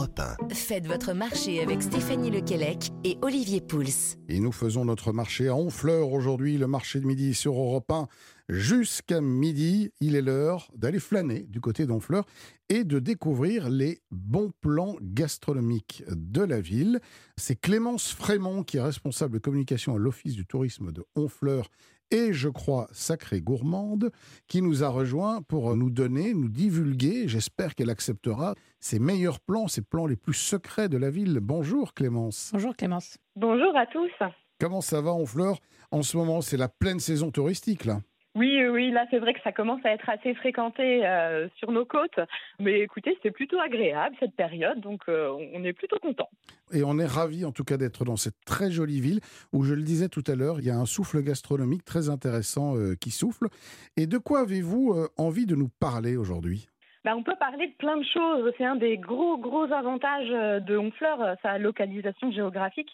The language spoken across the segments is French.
Europe 1. Faites votre marché avec Stéphanie Lequelec et Olivier Pouls. Et nous faisons notre marché à Honfleur aujourd'hui, le marché de midi sur Europe 1. Jusqu'à midi, il est l'heure d'aller flâner du côté d'Honfleur et de découvrir les bons plans gastronomiques de la ville. C'est Clémence Frémont qui est responsable de communication à l'Office du tourisme de Honfleur et je crois sacrée gourmande, qui nous a rejoint pour nous donner, nous divulguer, j'espère qu'elle acceptera, ses meilleurs plans, ses plans les plus secrets de la ville. Bonjour Clémence. Bonjour Clémence. Bonjour à tous. Comment ça va Honfleur? En ce moment, c'est la pleine saison touristique là. Oui, oui, là c'est vrai que ça commence à être assez fréquenté euh, sur nos côtes, mais écoutez, c'est plutôt agréable cette période, donc euh, on est plutôt content. Et on est ravis en tout cas d'être dans cette très jolie ville où, je le disais tout à l'heure, il y a un souffle gastronomique très intéressant euh, qui souffle. Et de quoi avez-vous envie de nous parler aujourd'hui? Ben, on peut parler de plein de choses. C'est un des gros, gros avantages de Honfleur, sa localisation géographique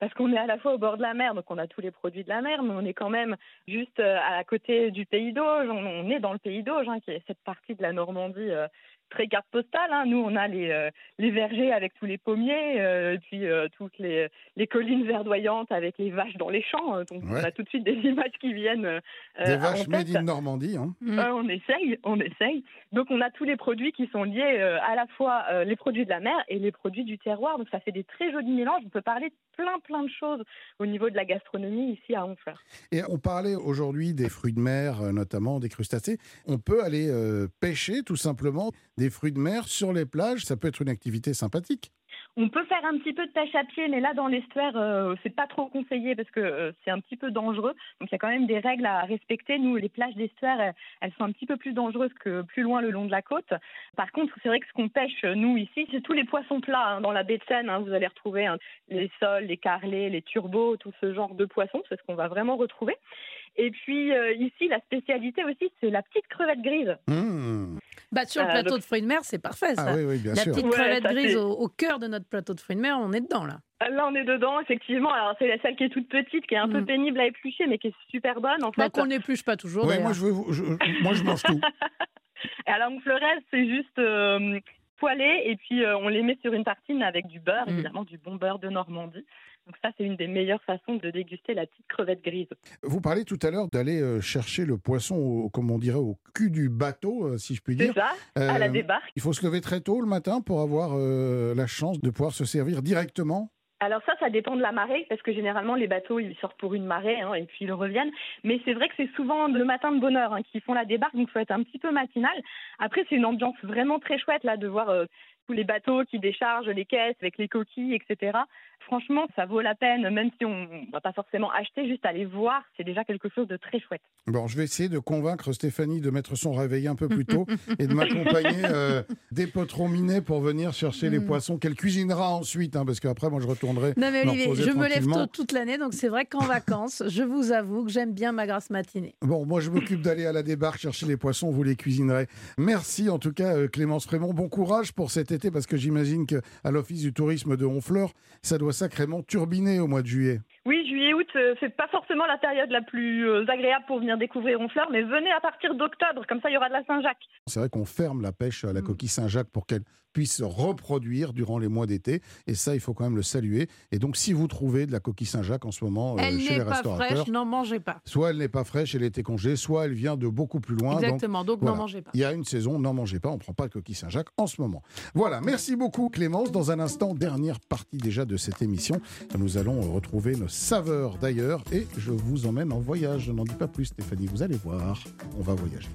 parce qu'on est à la fois au bord de la mer, donc on a tous les produits de la mer, mais on est quand même juste euh, à côté du pays d'Auge. On, est dans le pays d'Auge, hein, qui est cette partie de la Normandie euh, très carte postale. Hein. Nous, on a les, euh, les vergers avec tous les pommiers, et puis toutes les, les collines verdoyantes avec les vaches dans les champs. donc on a tout de suite des images qui viennent. des vaches made in Normandie. Hein. on essaye, on essaye. Donc on a tous les produits qui sont liés à la fois les produits de la mer et les produits du terroir. Donc ça fait des très jolis mélanges. On peut parler plein, plein de choses au niveau de la gastronomie ici à Honfleur. Et on parlait aujourd'hui des fruits de mer, euh, notamment des crustacés. On peut aller euh, pêcher tout simplement des fruits de mer sur les plages. Ça peut être une activité sympathique. On peut faire un petit peu de pêche à pied, mais là dans l'estuaire, euh, c'est pas trop conseillé parce que euh, c'est un petit peu dangereux. Donc il y a quand même des règles à respecter. Nous, les plages d'estuaire, elles, sont un petit peu plus dangereuses que plus loin le long de la côte. Par contre, c'est vrai que ce qu'on pêche nous ici, c'est tous les poissons plats hein, dans la baie de Seine. Hein. vous allez retrouver hein, les sols, les carlets, les turbos, tout ce genre de poissons. C'est ce qu'on va vraiment retrouver. Et puis euh, ici, la spécialité aussi, c'est la petite crevette grise. Mmh. Bah, sur le plateau de fruits de mer, c'est parfait ça. Ah, oui, oui, bien la petite crevette grise au, au, cœur de notre plateau de fruits de mer, on est dedans là. Ah, là, on est dedans, effectivement. Alors, c'est celle qui est toute petite, qui est un peu mm. pénible à éplucher, mais qui est super bonne, en bah, fait. qu'on n'épluche pas toujours. Moi je, veux, moi, je mange tout. Et alors, la fleurette, c'est juste euh, poêlé, et puis euh, on les met sur une tartine avec du beurre, mm. évidemment, du bon beurre de Normandie. Donc ça, c'est une des meilleures façons de déguster la petite crevette grise. Vous parlez tout à l'heure d'aller euh, chercher le poisson, comme on dirait, au cul du bateau, si je puis dire. C'est ça, à la débarque. Il faut se lever très tôt le matin pour avoir la chance de pouvoir se servir directement? Alors ça, ça dépend de la marée, parce que généralement les bateaux ils sortent pour une marée hein, et puis ils reviennent. Mais c'est vrai que c'est souvent le matin de bonne heure hein, qu'ils font la débarque, donc il faut être un petit peu matinal. Après, c'est une ambiance vraiment très chouette là de voir euh, tous les bateaux qui déchargent les caisses avec les coquilles, etc. Franchement, ça vaut la peine, même si on ne va pas forcément acheter, juste aller voir, c'est déjà quelque chose de très chouette. Bon, je vais essayer de convaincre Stéphanie de mettre son réveil un peu plus tôt et de m'accompagner euh, des potrons minés pour venir chercher les mm. poissons qu'elle cuisinera ensuite, hein, parce qu'après, moi, je retournerai. Non, mais Olivier, je me lève tôt toute l'année, donc c'est vrai qu'en vacances, je vous avoue que j'aime bien ma grasse matinée. Bon, moi, je m'occupe d'aller à la débarque chercher les poissons, vous les cuisinerez. Merci en tout cas, euh, Clémence Frémont. Bon courage pour cet été, parce que j'imagine qu'à l'Office du tourisme de Honfleur, ça doit sacrément turbiné au mois de juillet. Juillet-août, euh, c'est pas forcément la période la plus euh, agréable pour venir découvrir Honfleur, mais venez à partir d'octobre, comme ça il y aura de la Saint-Jacques. C'est vrai qu'on ferme la pêche à la mm. coquille Saint-Jacques pour qu'elle puisse se reproduire durant les mois d'été, et ça il faut quand même le saluer. Et donc si vous trouvez de la coquille Saint-Jacques en ce moment euh, chez les restaurateurs, elle n'est pas fraîche, n'en mangez pas. Soit elle n'est pas fraîche, elle était congée, soit elle vient de beaucoup plus loin. Exactement, donc, n'en mangez pas. Il y a une saison, n'en mangez pas, on ne prend pas de coquille Saint-Jacques en ce moment. Voilà, merci beaucoup Clémence. Dans un instant, dernière partie déjà de cette émission, nous allons retrouver nos d'ailleurs et je vous emmène en voyage. Je n'en dis pas plus, Stéphanie, vous allez voir, on va voyager.